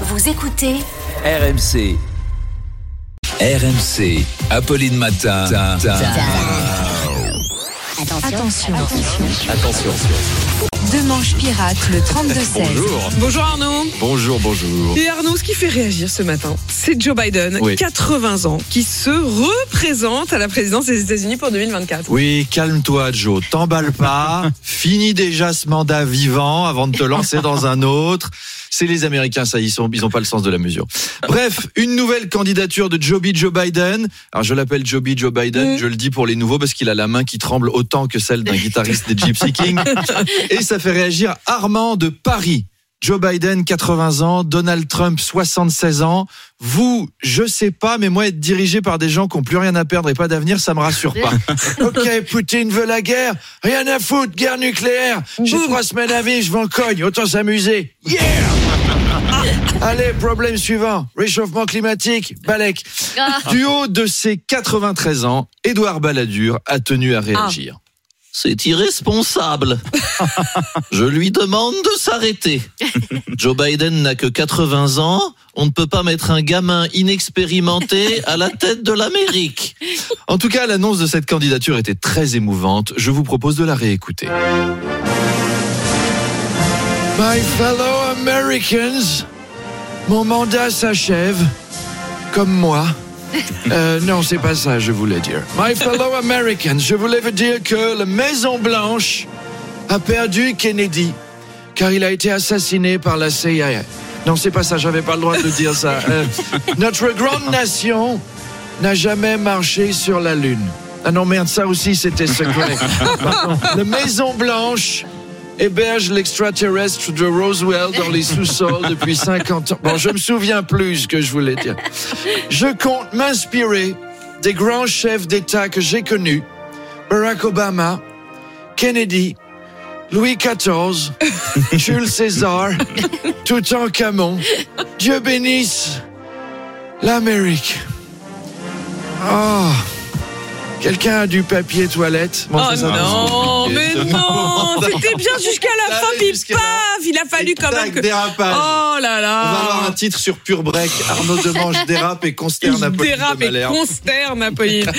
Vous écoutez RMC. RMC. Apolline Matin. Attention. Attention. Deux manches pirates, le 32-16. Bonjour. Bonjour Arnaud. Bonjour, bonjour. Et Arnaud, ce qui fait réagir ce matin, c'est Joe Biden, Oui. 80 ans, qui se représente à la présidence des États-Unis pour 2024. Oui, calme-toi, Joe. T'emballes pas. Finis déjà ce mandat vivant avant de te lancer dans un autre. C'est les Américains, ça, ils sont, ils ont pas le sens de la mesure. Bref, une nouvelle candidature de Joe B. Joe Biden. Alors, je l'appelle Joe B. Joe Biden. Mm. Je le dis pour les nouveaux parce qu'il a la main qui tremble autant que celle d'un guitariste des Gypsy Kings. Et ça fait réagir Armand de Paris. Joe Biden, 80 ans, Donald Trump, 76 ans. Vous, je sais pas, mais moi, être dirigé par des gens qui ont plus rien à perdre et pas d'avenir, ça me rassure pas. ok, Poutine veut la guerre. Rien à foutre, guerre nucléaire. J'ai trois semaines à vivre, je m'en cogne. Autant s'amuser. Yeah! Allez, problème suivant. Réchauffement climatique. Balek. Du haut de ses 93 ans, Édouard Balladur a tenu à réagir. C'est irresponsable. Je lui demande de s'arrêter. Joe Biden n'a que 80 ans. On ne peut pas mettre un gamin inexpérimenté à la tête de l'Amérique. En tout cas, l'annonce de cette candidature était très émouvante. Je vous propose de la réécouter. My fellow Americans, mon mandat s'achève, comme moi. Euh, non, c'est pas ça, je voulais dire. My fellow Americans, je voulais vous dire que la Maison Blanche a perdu Kennedy, car il a été assassiné par la CIA. Non, c'est pas ça, j'avais pas le droit de dire ça. Euh, notre grande nation n'a jamais marché sur la Lune. Ah non, merde, ça aussi c'était secret. La Maison Blanche héberge l'extraterrestre de Roswell dans les sous-sols depuis 50 ans. Bon, je me souviens plus ce que je voulais dire. Je compte m'inspirer des grands chefs d'État que j'ai connus. Barack Obama, Kennedy, Louis XIV, Jules César, Toutankhamon. Dieu bénisse l'Amérique. Oh, quelqu'un a du papier toilette Bon, Oh ça. non, mais non, c'était bien jusqu'à la fin, puis paf, il a fallu quand même que... dérapage. Oh là On va avoir un là titre sur Pure Break. Arnaud Demange dérape et consterne Apolline dérape de et consterne, Apolline.